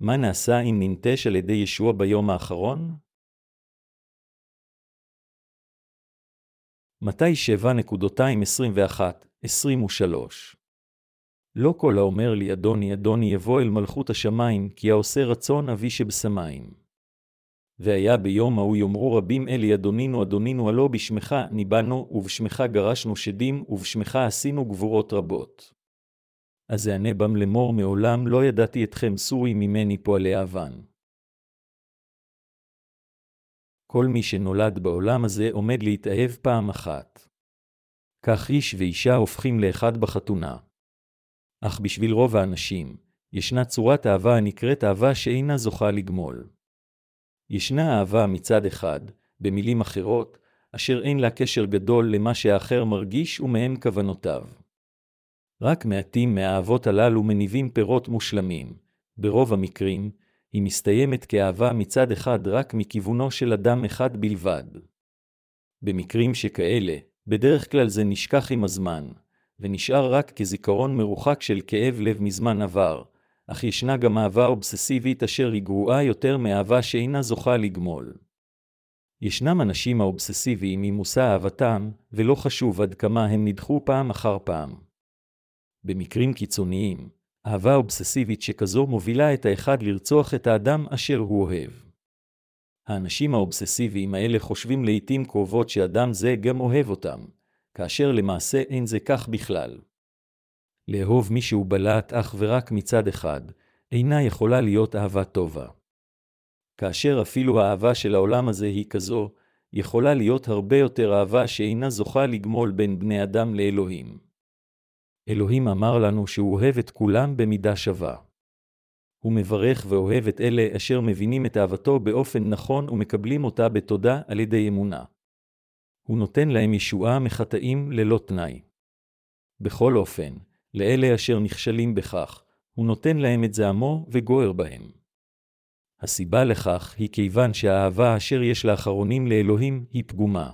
מה נעשה אם ננטש על ידי ישוע ביום האחרון? מתי 7.21-23 לא כל האומר לי אדוני אדוני יבוא אל מלכות השמיים, כי העושה רצון אבי שבשמיים. והיה ביום ההוא יאמרו רבים אלי אדונינו אדונינו הלא בשמך ניבאנו, ובשמך גרשנו שדים, ובשמך עשינו גבורות רבות. אז אענה בם לאמור מעולם לא ידעתי אתכם סורי ממני פועלי אבן. כל מי שנולד בעולם הזה עומד להתאהב פעם אחת. כך איש ואישה הופכים לאחד בחתונה. אך בשביל רוב האנשים, ישנה צורת אהבה הנקראת אהבה שאינה זוכה לגמול. ישנה אהבה מצד אחד, במילים אחרות, אשר אין לה קשר גדול למה שהאחר מרגיש ומהם כוונותיו. רק מעטים מהאהבות הללו מניבים פירות מושלמים. ברוב המקרים, היא מסתיימת כאהבה מצד אחד רק מכיוונו של אדם אחד בלבד. במקרים שכאלה, בדרך כלל זה נשכח עם הזמן, ונשאר רק כזיכרון מרוחק של כאב לב מזמן עבר, אך ישנה גם אהבה אובססיבית אשר היא גרועה יותר מאהבה שאינה זוכה לגמול. ישנם אנשים האובססיביים עם מושא אהבתם, ולא חשוב עד כמה הם נדחו פעם אחר פעם. במקרים קיצוניים, אהבה אובססיבית שכזו מובילה את האחד לרצוח את האדם אשר הוא אוהב. האנשים האובססיביים האלה חושבים לעתים קרובות שאדם זה גם אוהב אותם, כאשר למעשה אין זה כך בכלל. לאהוב מישהו בלהט אך ורק מצד אחד, אינה יכולה להיות אהבה טובה. כאשר אפילו האהבה של העולם הזה היא כזו, יכולה להיות הרבה יותר אהבה שאינה זוכה לגמול בין בני אדם לאלוהים. אלוהים אמר לנו שהוא אוהב את כולם במידה שווה. הוא מברך ואוהב את אלה אשר מבינים את אהבתו באופן נכון ומקבלים אותה בתודה על ידי אמונה. הוא נותן להם ישועה מחטאים ללא תנאי. בכל אופן, לאלה אשר נכשלים בכך, הוא נותן להם את זעמו וגוער בהם. הסיבה לכך היא כיוון שהאהבה אשר יש לאחרונים לאלוהים היא פגומה.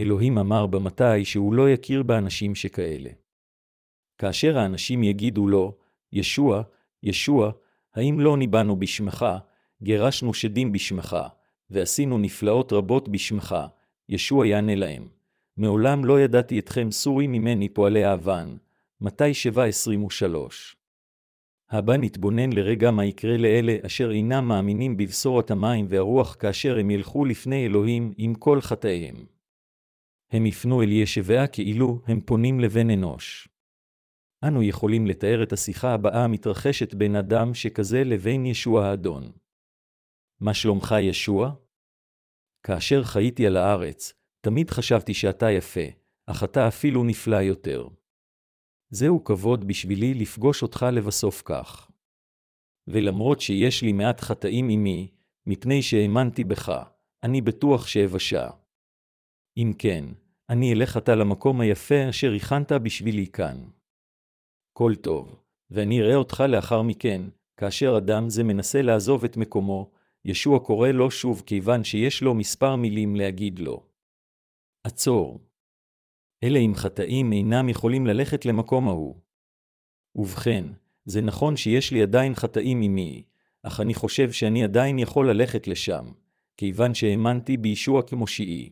אלוהים אמר במתי שהוא לא יכיר באנשים שכאלה. כאשר האנשים יגידו לו, ישוע, ישוע, האם לא ניבאנו בשמך, גירשנו שדים בשמך, ועשינו נפלאות רבות בשמך, ישוע יענה להם, מעולם לא ידעתי אתכם סורי ממני פועלי אבן, מתי 7.23. הבא נתבונן לרגע מה יקרה לאלה אשר אינם מאמינים בבשורת המים והרוח כאשר הם ילכו לפני אלוהים עם כל חטאיהם. הם יפנו אל ישביה כאילו הם פונים לבן אנוש. אנו יכולים לתאר את השיחה הבאה המתרחשת בין אדם שכזה לבין ישוע האדון. מה שלומך, ישוע? כאשר חייתי על הארץ, תמיד חשבתי שאתה יפה, אך אתה אפילו נפלא יותר. זהו כבוד בשבילי לפגוש אותך לבסוף כך. ולמרות שיש לי מעט חטאים עמי, מפני שהאמנתי בך, אני בטוח שאבשע. אם כן, אני אלך עתה למקום היפה אשר הכנת בשבילי כאן. כל טוב, ואני אראה אותך לאחר מכן, כאשר אדם זה מנסה לעזוב את מקומו, ישוע קורא לו שוב כיוון שיש לו מספר מילים להגיד לו. עצור. אלה עם חטאים אינם יכולים ללכת למקום ההוא. ובכן, זה נכון שיש לי עדיין חטאים עמי, אך אני חושב שאני עדיין יכול ללכת לשם, כיוון שהאמנתי בישוע כמושיעי.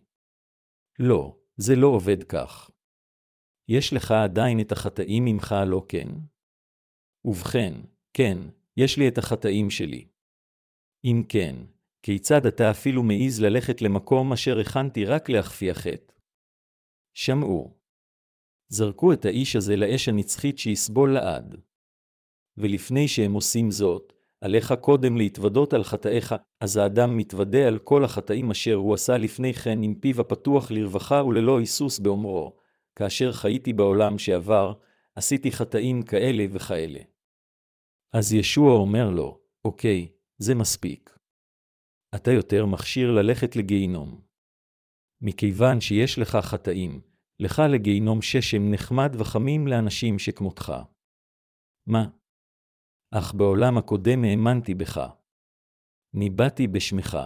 לא, זה לא עובד כך. יש לך עדיין את החטאים ממך, לא כן? ובכן, כן, יש לי את החטאים שלי. אם כן, כיצד אתה אפילו מעז ללכת למקום אשר הכנתי רק להחפיא חטא? שמעו. זרקו את האיש הזה לאש הנצחית שיסבול לעד. ולפני שהם עושים זאת, עליך קודם להתוודות על חטאיך, אז האדם מתוודה על כל החטאים אשר הוא עשה לפני כן עם פיו הפתוח לרווחה וללא היסוס באומרו, כאשר חייתי בעולם שעבר, עשיתי חטאים כאלה וכאלה. אז ישוע אומר לו, אוקיי, זה מספיק. אתה יותר מכשיר ללכת לגיהינום. מכיוון שיש לך חטאים, לך לגיהינום ששם נחמד וחמים לאנשים שכמותך. מה? אך בעולם הקודם האמנתי בך. ניבאתי בשמך.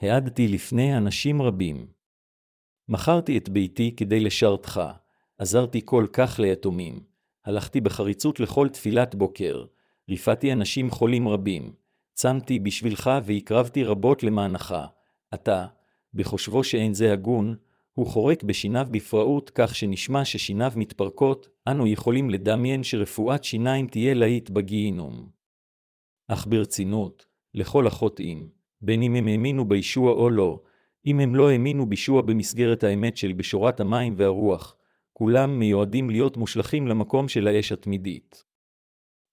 העדתי לפני אנשים רבים. מכרתי את ביתי כדי לשרתך, עזרתי כל כך ליתומים, הלכתי בחריצות לכל תפילת בוקר, ריפאתי אנשים חולים רבים, צמתי בשבילך והקרבתי רבות למענך. אתה, בחושבו שאין זה הגון, הוא חורק בשיניו בפראות כך שנשמע ששיניו מתפרקות, אנו יכולים לדמיין שרפואת שיניים תהיה להיט בגיהינום. אך ברצינות, לכל החוטאים, בין אם הם האמינו בישוע או לא, אם הם לא האמינו בישוע במסגרת האמת של בשורת המים והרוח, כולם מיועדים להיות מושלכים למקום של האש התמידית.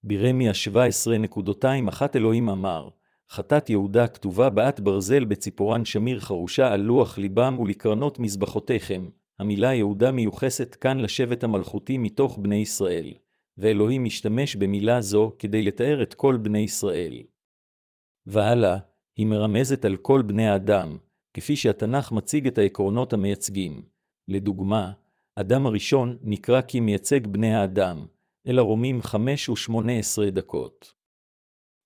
ברמי ה-17.21 אלוהים אמר, חטאת יהודה כתובה בעת ברזל בציפורן שמיר חרושה על לוח ליבם ולקרנות מזבחותיכם. המילה יהודה מיוחסת כאן לשבט המלכותי מתוך בני ישראל, ואלוהים משתמש במילה זו כדי לתאר את כל בני ישראל. והלאה, היא מרמזת על כל בני האדם, כפי שהתנ"ך מציג את העקרונות המייצגים. לדוגמה, אדם הראשון נקרא כי מייצג בני האדם, אל הרומים 5 ו-18 דקות.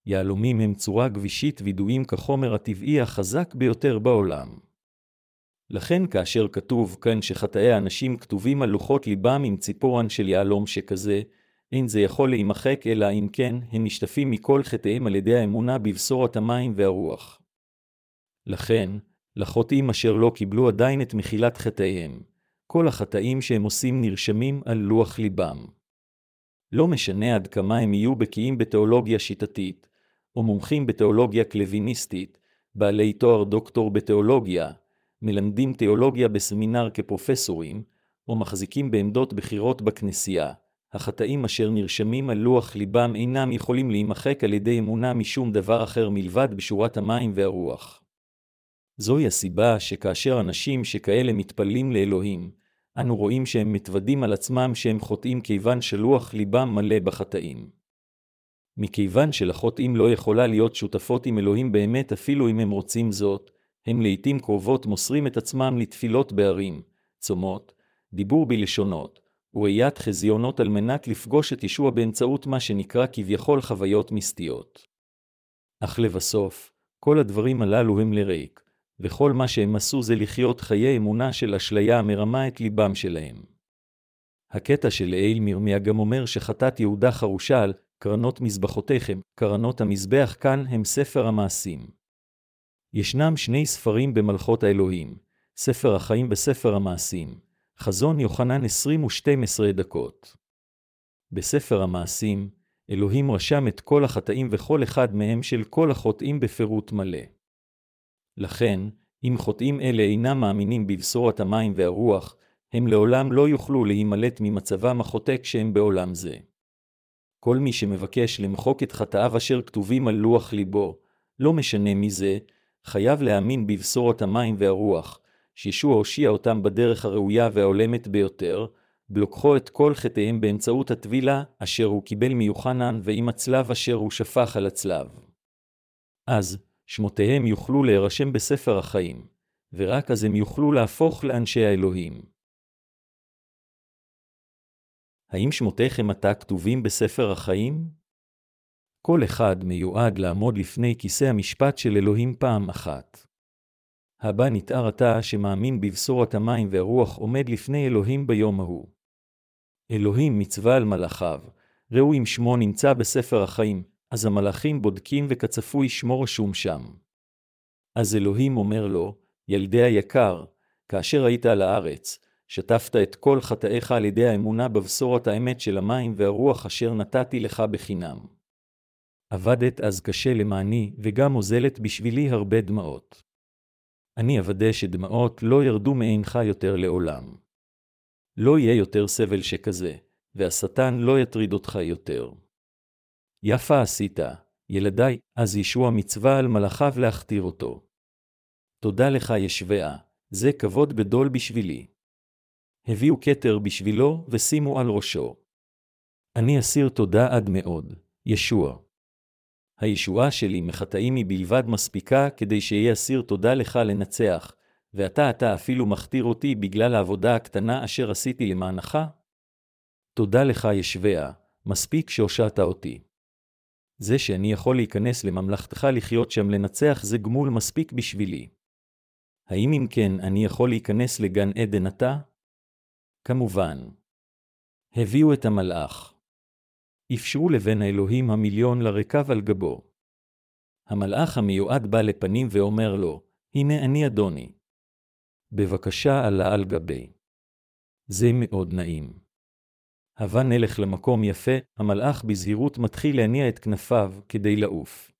יהלומים הם צורה גבישית וידועים כחומר הטבעי החזק ביותר בעולם. לכן כאשר כתוב כאן שחטאי האנשים כתובים על לוחות ליבם עם ציפורן של יהלום שכזה, אין זה יכול להימחק אלא אם כן הם נשטפים מכל חטאיהם על ידי האמונה בבשורת המים והרוח. לכן, לחוטאים אשר לא קיבלו עדיין את מחילת חטאיהם, כל החטאים שהם עושים נרשמים על לוח ליבם. לא משנה עד כמה הם יהיו בקיאים בתיאולוגיה שיטתית, או מומחים בתיאולוגיה קלוויניסטית, בעלי תואר דוקטור בתיאולוגיה, מלמדים תיאולוגיה בסמינר כפרופסורים, או מחזיקים בעמדות בכירות בכנסייה, החטאים אשר נרשמים על לוח ליבם אינם יכולים להימחק על ידי אמונה משום דבר אחר מלבד בשורת המים והרוח. זוהי הסיבה שכאשר אנשים שכאלה מתפללים לאלוהים, אנו רואים שהם מתוודים על עצמם שהם חוטאים כיוון שלוח ליבם מלא בחטאים. מכיוון שלחוטאים לא יכולה להיות שותפות עם אלוהים באמת אפילו אם הם רוצים זאת, הם לעתים קרובות מוסרים את עצמם לתפילות בערים, צומות, דיבור בלשונות, וראיית חזיונות על מנת לפגוש את ישוע באמצעות מה שנקרא כביכול חוויות מיסטיות. אך לבסוף, כל הדברים הללו הם לריק, וכל מה שהם עשו זה לחיות חיי אמונה של אשליה המרמה את ליבם שלהם. הקטע של אייל מירמיה גם אומר שחטאת יהודה חרושה על קרנות מזבחותיכם, קרנות המזבח כאן הם ספר המעשים. ישנם שני ספרים במלכות האלוהים, ספר החיים וספר המעשים, חזון יוחנן 20 ו-12 דקות. בספר המעשים, אלוהים רשם את כל החטאים וכל אחד מהם של כל החוטאים בפירוט מלא. לכן, אם חוטאים אלה אינם מאמינים בבשורת המים והרוח, הם לעולם לא יוכלו להימלט ממצבם החוטא כשהם בעולם זה. כל מי שמבקש למחוק את חטאיו אשר כתובים על לוח ליבו, לא משנה מי זה, חייב להאמין בבשורת המים והרוח, שישוע הושיע אותם בדרך הראויה וההולמת ביותר, בלוקחו את כל חטאיהם באמצעות הטבילה אשר הוא קיבל מיוחנן ועם הצלב אשר הוא שפך על הצלב. אז, שמותיהם יוכלו להירשם בספר החיים, ורק אז הם יוכלו להפוך לאנשי האלוהים. האם שמותיכם עתה כתובים בספר החיים? כל אחד מיועד לעמוד לפני כיסא המשפט של אלוהים פעם אחת. הבא נתאר עתה שמאמין בבשורת המים והרוח עומד לפני אלוהים ביום ההוא. אלוהים מצווה על מלאכיו, ראו אם שמו נמצא בספר החיים, אז המלאכים בודקים וכצפוי שמו רשום שם. אז אלוהים אומר לו, ילדי היקר, כאשר היית על הארץ, שטפת את כל חטאיך על ידי האמונה בבשורת האמת של המים והרוח אשר נתתי לך בחינם. עבדת אז קשה למעני, וגם אוזלת בשבילי הרבה דמעות. אני אוודא שדמעות לא ירדו מעינך יותר לעולם. לא יהיה יותר סבל שכזה, והשטן לא יטריד אותך יותר. יפה עשית, ילדיי, אז ישוע מצווה על מלאכיו להכתיר אותו. תודה לך ישבעה, זה כבוד גדול בשבילי. הביאו כתר בשבילו ושימו על ראשו. אני אסיר תודה עד מאוד, ישוע. הישועה שלי מחטאים היא בלבד מספיקה כדי שאהיה אסיר תודה לך לנצח, ואתה אתה אפילו מכתיר אותי בגלל העבודה הקטנה אשר עשיתי למענך? תודה לך ישביה, מספיק שהושעת אותי. זה שאני יכול להיכנס לממלכתך לחיות שם לנצח זה גמול מספיק בשבילי. האם אם כן אני יכול להיכנס לגן עדן עתה? כמובן. הביאו את המלאך. אפשרו לבן האלוהים המיליון לרכב על גבו. המלאך המיועד בא לפנים ואומר לו, הנה אני אדוני. בבקשה עלה על גבי. זה מאוד נעים. הבה נלך למקום יפה, המלאך בזהירות מתחיל להניע את כנפיו כדי לעוף.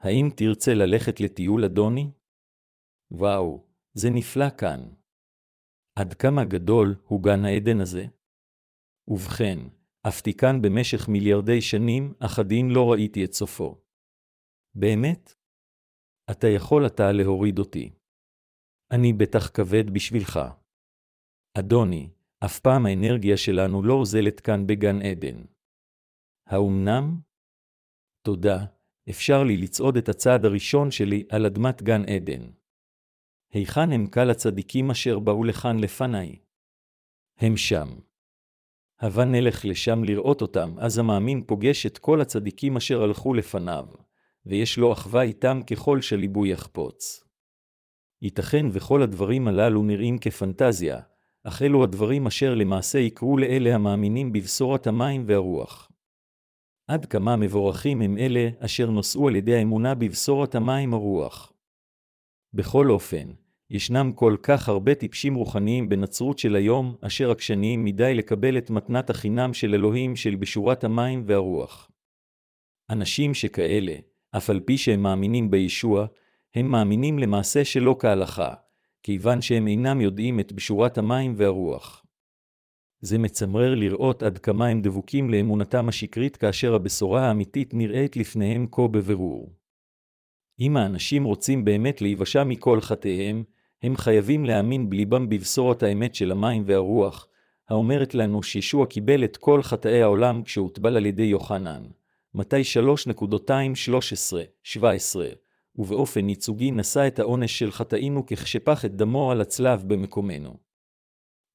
האם תרצה ללכת לטיול, אדוני? וואו, זה נפלא כאן. עד כמה גדול הוא גן העדן הזה? ובכן, עפתי כאן במשך מיליארדי שנים, אך עדין לא ראיתי את סופו. באמת? אתה יכול אתה להוריד אותי. אני בטח כבד בשבילך. אדוני, אף פעם האנרגיה שלנו לא אוזלת כאן בגן עדן. האומנם? תודה, אפשר לי לצעוד את הצעד הראשון שלי על אדמת גן עדן. היכן הם קל הצדיקים אשר באו לכאן לפניי? הם שם. הבה נלך לשם לראות אותם, אז המאמין פוגש את כל הצדיקים אשר הלכו לפניו, ויש לו אחווה איתם ככל שליבו יחפוץ. ייתכן וכל הדברים הללו נראים כפנטזיה, אך אלו הדברים אשר למעשה יקרו לאלה המאמינים בבשורת המים והרוח. עד כמה מבורכים הם אלה אשר נושאו על ידי האמונה בבשורת המים הרוח. בכל אופן, ישנם כל כך הרבה טיפשים רוחניים בנצרות של היום, אשר עקשניים מדי לקבל את מתנת החינם של אלוהים של בשורת המים והרוח. אנשים שכאלה, אף על פי שהם מאמינים בישוע, הם מאמינים למעשה שלא כהלכה, כיוון שהם אינם יודעים את בשורת המים והרוח. זה מצמרר לראות עד כמה הם דבוקים לאמונתם השקרית כאשר הבשורה האמיתית נראית לפניהם כה בבירור. אם האנשים רוצים באמת להיוושע מכל חטאיהם, הם חייבים להאמין בליבם בבשורת האמת של המים והרוח, האומרת לנו שישוע קיבל את כל חטאי העולם כשהוטבל על ידי יוחנן. מתי 3.213-17 ובאופן ייצוגי נשא את העונש של חטאינו ככשפך את דמו על הצלב במקומנו.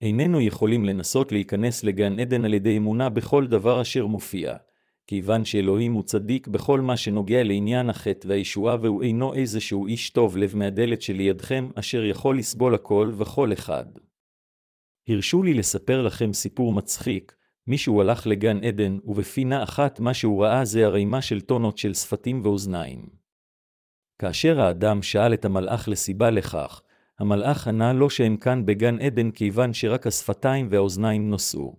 איננו יכולים לנסות להיכנס לגן עדן על ידי אמונה בכל דבר אשר מופיע, כיוון שאלוהים הוא צדיק בכל מה שנוגע לעניין החטא והישועה והוא אינו איזשהו איש טוב לב מהדלת שלידכם אשר יכול לסבול הכל וכל אחד. הרשו לי לספר לכם סיפור מצחיק, מישהו הלך לגן עדן, ובפינה אחת מה שהוא ראה זה ערימה של טונות של שפתים ואוזניים. כאשר האדם שאל את המלאך לסיבה לכך, המלאך ענה לו שהם כאן בגן עדן כיוון שרק השפתיים והאוזניים נושאו.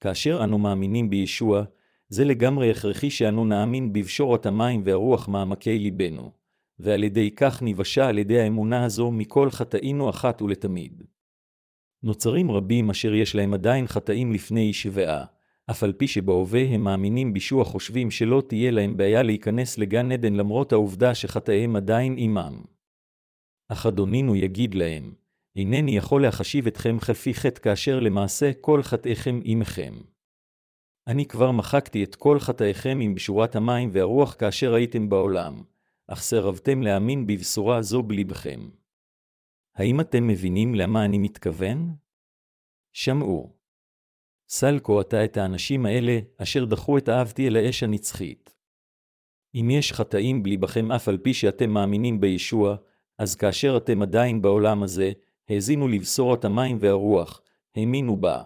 כאשר אנו מאמינים בישוע, זה לגמרי הכרחי שאנו נאמין בבשורת המים והרוח מעמקי ליבנו, ועל ידי כך ניוושע על ידי האמונה הזו מכל חטאינו אחת ולתמיד. נוצרים רבים אשר יש להם עדיין חטאים לפני ישבעה, אף על פי שבהווה הם מאמינים בישוע חושבים שלא תהיה להם בעיה להיכנס לגן עדן למרות העובדה שחטאיהם עדיין עמם. אך אדונינו יגיד להם, אינני יכול להחשיב אתכם כפי חטא כאשר למעשה כל חטאיכם עמכם. אני כבר מחקתי את כל חטאיכם עם בשורת המים והרוח כאשר הייתם בעולם, אך סרבתם להאמין בבשורה זו בלבכם. האם אתם מבינים למה אני מתכוון? שמעו. סלקו אתה את האנשים האלה, אשר דחו את אהבתי אל האש הנצחית. אם יש חטאים בליבכם אף על פי שאתם מאמינים בישוע, אז כאשר אתם עדיין בעולם הזה, האזינו לבשורת המים והרוח, האמינו בה,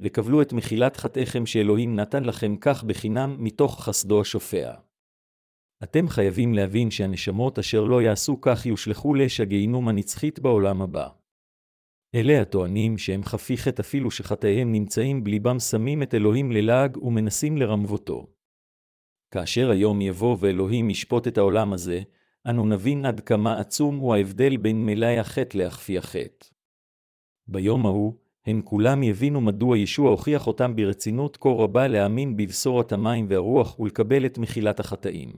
וקבלו את מחילת חטאיכם שאלוהים נתן לכם כך בחינם מתוך חסדו השופע. אתם חייבים להבין שהנשמות אשר לא יעשו כך יושלכו לאש הגיהינום הנצחית בעולם הבא. אלה הטוענים שהם חפי חטא אפילו שחטאיהם נמצאים בליבם שמים את אלוהים ללעג ומנסים לרמבותו. כאשר היום יבוא ואלוהים ישפוט את העולם הזה, אנו נבין עד כמה עצום הוא ההבדל בין מלאי החטא להחפי החטא. ביום ההוא, הם כולם יבינו מדוע ישוע הוכיח אותם ברצינות כה רבה להאמין בבשורת המים והרוח ולקבל את מחילת החטאים.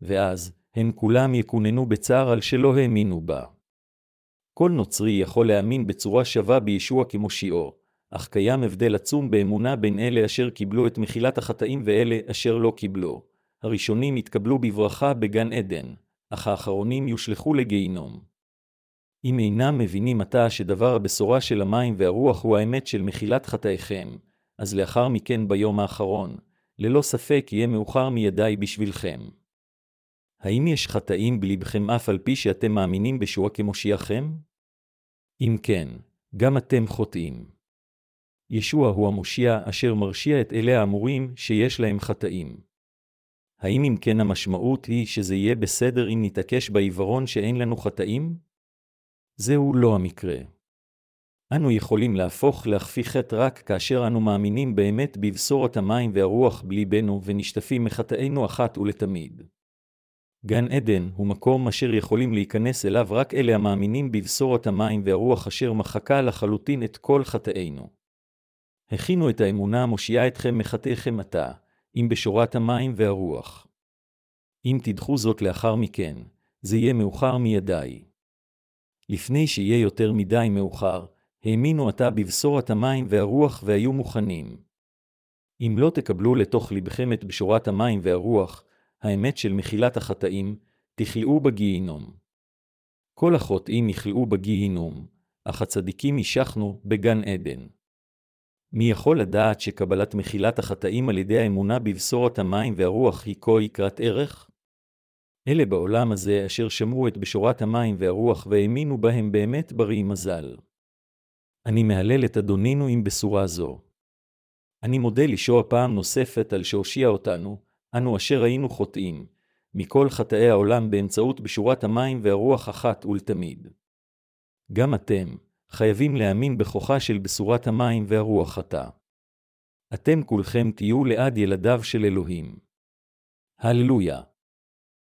ואז, הם כולם יקוננו בצער על שלא האמינו בה. כל נוצרי יכול להאמין בצורה שווה בישוע כמושיעו, אך קיים הבדל עצום באמונה בין אלה אשר קיבלו את מחילת החטאים ואלה אשר לא קיבלו. הראשונים יתקבלו בברכה בגן עדן, אך האחרונים יושלכו לגיהינום. אם אינם מבינים עתה שדבר הבשורה של המים והרוח הוא האמת של מחילת חטאיכם, אז לאחר מכן ביום האחרון, ללא ספק יהיה מאוחר מידי בשבילכם. האם יש חטאים בלבכם אף על פי שאתם מאמינים בשוע כמושיעכם? אם כן, גם אתם חוטאים. ישוע הוא המושיע אשר מרשיע את אלה האמורים שיש להם חטאים. האם אם כן המשמעות היא שזה יהיה בסדר אם נתעקש בעיוורון שאין לנו חטאים? זהו לא המקרה. אנו יכולים להפוך להכפי חטא רק כאשר אנו מאמינים באמת בבשורת המים והרוח בליבנו ונשטפים מחטאינו אחת ולתמיד. גן עדן הוא מקום אשר יכולים להיכנס אליו רק אלה המאמינים בבשורת המים והרוח אשר מחקה לחלוטין את כל חטאינו. הכינו את האמונה המושיעה אתכם מחטאיכם עתה, אם בשורת המים והרוח. אם תדחו זאת לאחר מכן, זה יהיה מאוחר מידי. לפני שיהיה יותר מדי מאוחר, האמינו עתה בבשורת המים והרוח והיו מוכנים. אם לא תקבלו לתוך לבכם את בשורת המים והרוח, האמת של מחילת החטאים, תחיו בגיהינום. כל החוטאים יחיו בגיהינום, אך הצדיקים ישכנו בגן עדן. מי יכול לדעת שקבלת מחילת החטאים על ידי האמונה בבשורת המים והרוח היא כה יקרת ערך? אלה בעולם הזה אשר שמעו את בשורת המים והרוח והאמינו בהם באמת ברי מזל. אני מהלל את אדונינו עם בשורה זו. אני מודה לישוע פעם נוספת על שהושיע אותנו, אנו אשר היינו חוטאים, מכל חטאי העולם באמצעות בשורת המים והרוח אחת ולתמיד. גם אתם, חייבים להאמין בכוחה של בשורת המים והרוח עתה. אתם כולכם תהיו לעד ילדיו של אלוהים. הללויה.